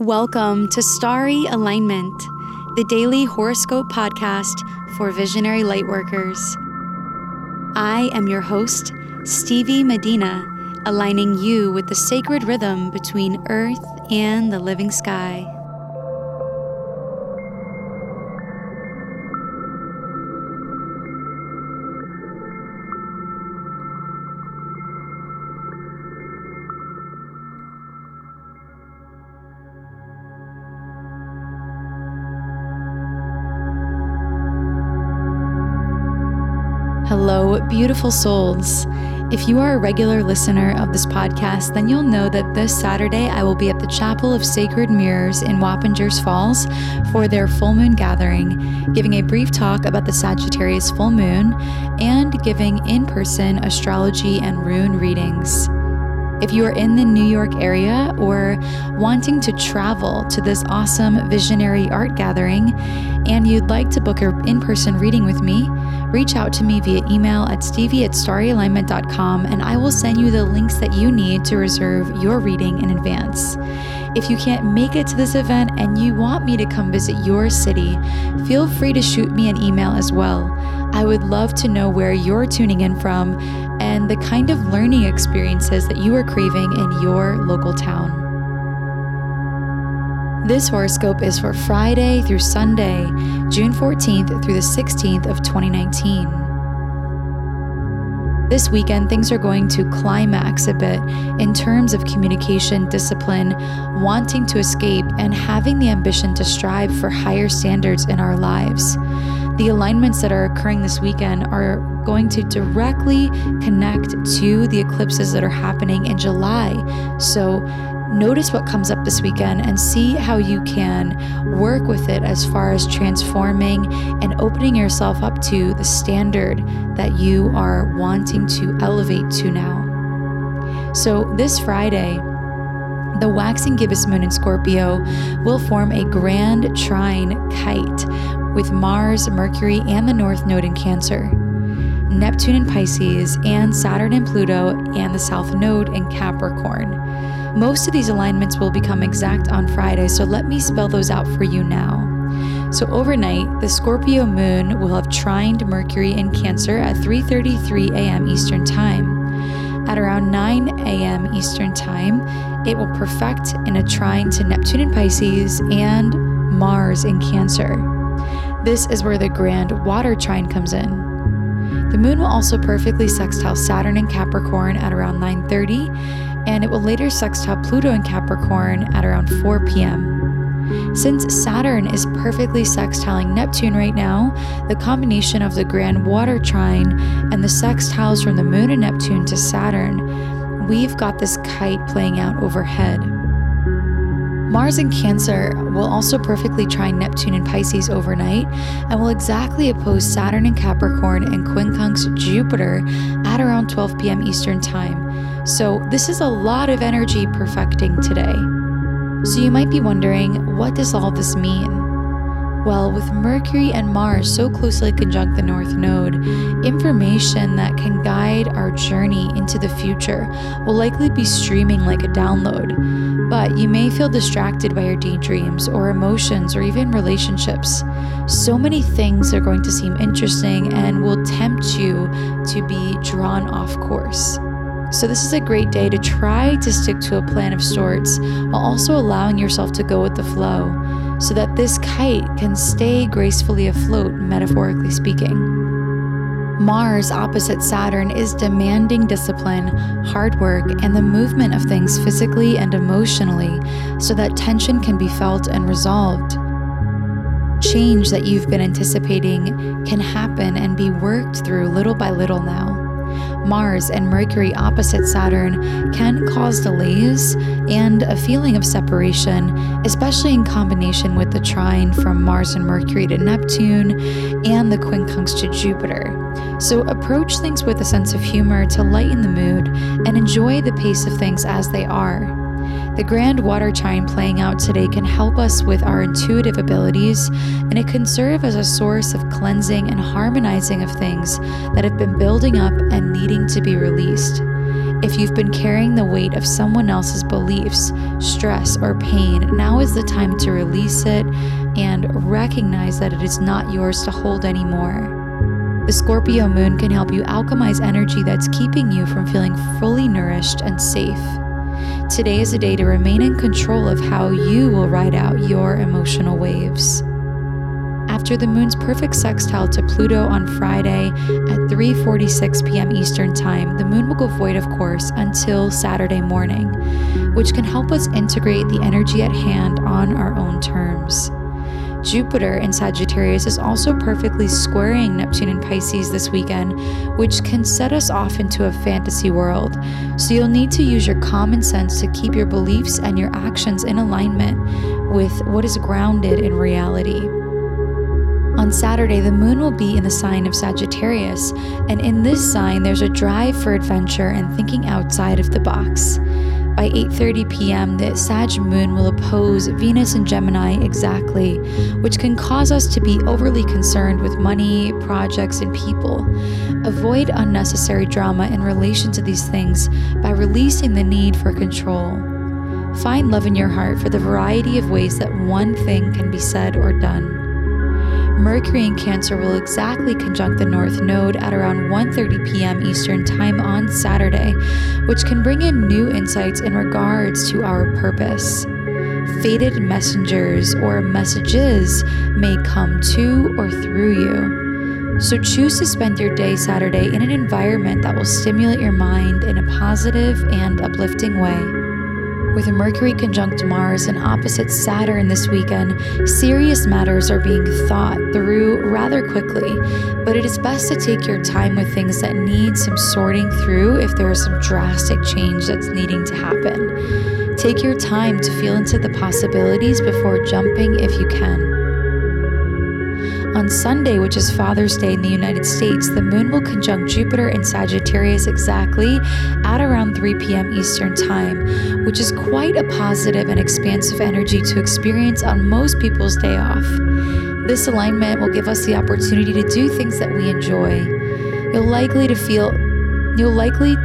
Welcome to Starry Alignment, the daily horoscope podcast for visionary lightworkers. I am your host, Stevie Medina, aligning you with the sacred rhythm between earth and the living sky. Hello, beautiful souls. If you are a regular listener of this podcast, then you'll know that this Saturday I will be at the Chapel of Sacred Mirrors in Wappingers Falls for their full moon gathering, giving a brief talk about the Sagittarius full moon and giving in person astrology and rune readings. If you are in the New York area or wanting to travel to this awesome visionary art gathering and you'd like to book an in person reading with me, reach out to me via email at stevie at starryalignment.com and I will send you the links that you need to reserve your reading in advance. If you can't make it to this event and you want me to come visit your city, feel free to shoot me an email as well. I would love to know where you're tuning in from and the kind of learning experiences that you are craving in your local town. This horoscope is for Friday through Sunday, June 14th through the 16th of 2019. This weekend, things are going to climax a bit in terms of communication, discipline, wanting to escape, and having the ambition to strive for higher standards in our lives. The alignments that are occurring this weekend are going to directly connect to the eclipses that are happening in July. So, notice what comes up this weekend and see how you can work with it as far as transforming and opening yourself up to the standard that you are wanting to elevate to now. So, this Friday, the waxing gibbous moon in Scorpio will form a grand trine kite with Mars, Mercury, and the North Node in Cancer. Neptune in Pisces, and Saturn in Pluto, and the South Node in Capricorn. Most of these alignments will become exact on Friday, so let me spell those out for you now. So overnight, the Scorpio moon will have trined Mercury in Cancer at 3:33 a.m. Eastern Time. At around 9 a.m. Eastern Time, it will perfect in a trine to Neptune in Pisces and Mars in Cancer. This is where the grand water trine comes in. The moon will also perfectly sextile Saturn in Capricorn at around 9:30, and it will later sextile Pluto in Capricorn at around 4 p.m. Since Saturn is perfectly sextiling Neptune right now, the combination of the grand water trine and the sextiles from the moon and Neptune to Saturn, we've got this kite playing out overhead. Mars in Cancer will also perfectly trine Neptune in Pisces overnight and will exactly oppose Saturn in Capricorn and quincunx Jupiter at around 12 p.m. Eastern Time. So, this is a lot of energy perfecting today. So, you might be wondering, what does all this mean? Well, with Mercury and Mars so closely conjunct the North Node, information that can guide our journey into the future will likely be streaming like a download. But you may feel distracted by your daydreams or emotions or even relationships. So many things are going to seem interesting and will tempt you to be drawn off course. So, this is a great day to try to stick to a plan of sorts while also allowing yourself to go with the flow so that this kite can stay gracefully afloat, metaphorically speaking. Mars opposite Saturn is demanding discipline, hard work, and the movement of things physically and emotionally so that tension can be felt and resolved. Change that you've been anticipating can happen and be worked through little by little now. Mars and Mercury opposite Saturn can cause delays and a feeling of separation, especially in combination with the trine from Mars and Mercury to Neptune and the quincunx to Jupiter. So approach things with a sense of humor to lighten the mood and enjoy the pace of things as they are. The grand water trine playing out today can help us with our intuitive abilities, and it can serve as a source of cleansing and harmonizing of things that have been building up and needing to be released. If you've been carrying the weight of someone else's beliefs, stress, or pain, now is the time to release it and recognize that it is not yours to hold anymore. The Scorpio moon can help you alchemize energy that's keeping you from feeling fully nourished and safe. Today is a day to remain in control of how you will ride out your emotional waves. After the moon's perfect sextile to Pluto on Friday at 3:46 p.m. Eastern Time, the moon will go void of course until Saturday morning, which can help us integrate the energy at hand on our own terms. Jupiter in Sagittarius is also perfectly squaring Neptune in Pisces this weekend, which can set us off into a fantasy world. So you'll need to use your common sense to keep your beliefs and your actions in alignment with what is grounded in reality. On Saturday, the moon will be in the sign of Sagittarius, and in this sign, there's a drive for adventure and thinking outside of the box. By 8:30 p.m., the Sag moon will oppose Venus and Gemini exactly, which can cause us to be overly concerned with money, projects, and people. Avoid unnecessary drama in relation to these things by releasing the need for control. Find love in your heart for the variety of ways that one thing can be said or done. Mercury in Cancer will exactly conjunct the North Node at around 1:30 p.m. Eastern Time on Saturday, which can bring in new insights in regards to our purpose. Fated messengers or messages may come to or through you. So choose to spend your day Saturday in an environment that will stimulate your mind in a positive and uplifting way. With Mercury conjunct Mars and opposite Saturn this weekend, serious matters are being thought through rather quickly, but it is best to take your time with things that need some sorting through if there is some drastic change that's needing to happen. Take your time to feel into the possibilities before jumping if you can. On Sunday, which is Father's Day in the United States, the moon will conjunct Jupiter in Sagittarius exactly at around 3 p.m. Eastern Time, which is quite a positive and expansive energy to experience on most people's day off. This alignment will give us the opportunity to do things that we enjoy. You'll likely to feel you'll likely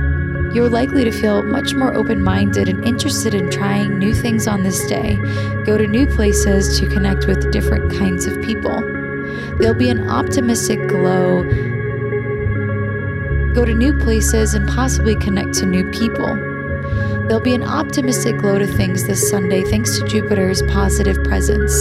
you're likely to feel much more open minded and interested in trying new things on this day. Go to new places to connect with different kinds of people. There'll be an optimistic glow. Go to new places and possibly connect to new people. There'll be an optimistic glow to things this Sunday thanks to Jupiter's positive presence.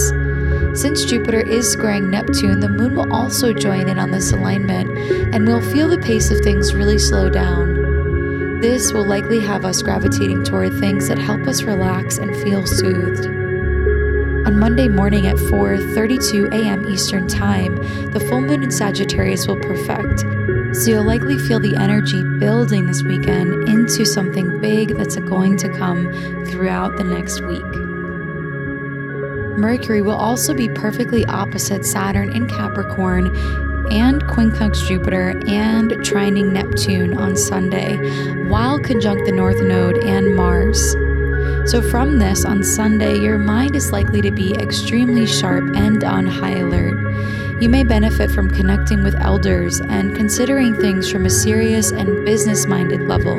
Since Jupiter is squaring Neptune, the moon will also join in on this alignment, and we'll feel the pace of things really slow down. This will likely have us gravitating toward things that help us relax and feel soothed. On Monday morning at 4:32 a.m. Eastern Time, the full moon in Sagittarius will perfect. So you'll likely feel the energy building this weekend into something big that's going to come throughout the next week. Mercury will also be perfectly opposite Saturn in Capricorn and quincunx Jupiter and trining Neptune on Sunday, while conjunct the North Node and Mars. So, from this on Sunday, your mind is likely to be extremely sharp and on high alert. You may benefit from connecting with elders and considering things from a serious and business minded level.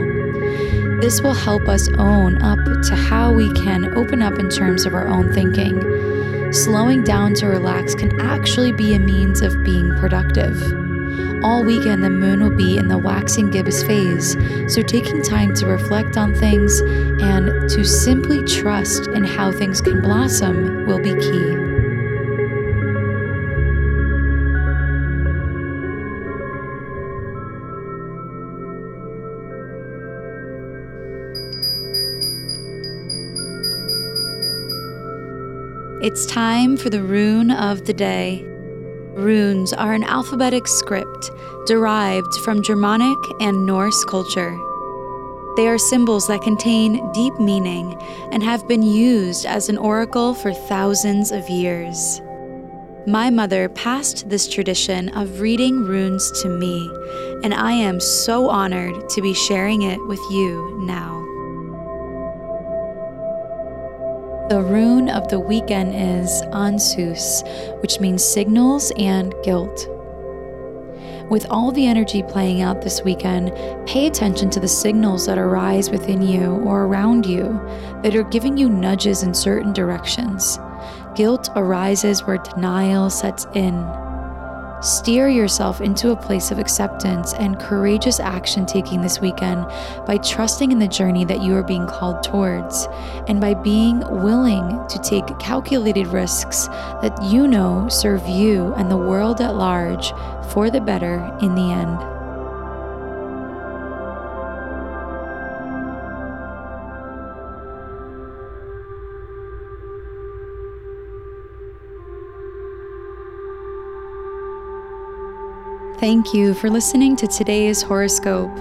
This will help us own up to how we can open up in terms of our own thinking. Slowing down to relax can actually be a means of being productive. All weekend, the moon will be in the waxing gibbous phase, so taking time to reflect on things and to simply trust in how things can blossom will be key. It's time for the rune of the day. Runes are an alphabetic derived from Germanic and Norse culture. They are symbols that contain deep meaning and have been used as an oracle for thousands of years. My mother passed this tradition of reading runes to me, and I am so honored to be sharing it with you now. The rune of the weekend is Ansuz, which means signals and guilt. With all the energy playing out this weekend, pay attention to the signals that arise within you or around you that are giving you nudges in certain directions. Guilt arises where denial sets in. Steer yourself into a place of acceptance and courageous action taking this weekend by trusting in the journey that you are being called towards and by being willing to take calculated risks that you know serve you and the world at large for the better in the end. Thank you for listening to today's horoscope.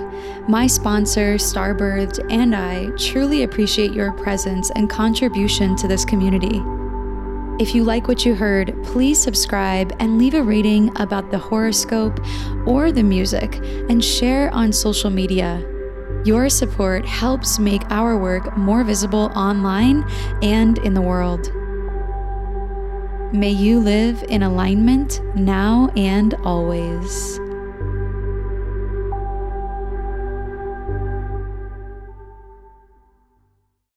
My sponsor, Starbirthed, and I truly appreciate your presence and contribution to this community. If you like what you heard, please subscribe and leave a rating about the horoscope or the music and share on social media. Your support helps make our work more visible online and in the world. May you live in alignment now and always.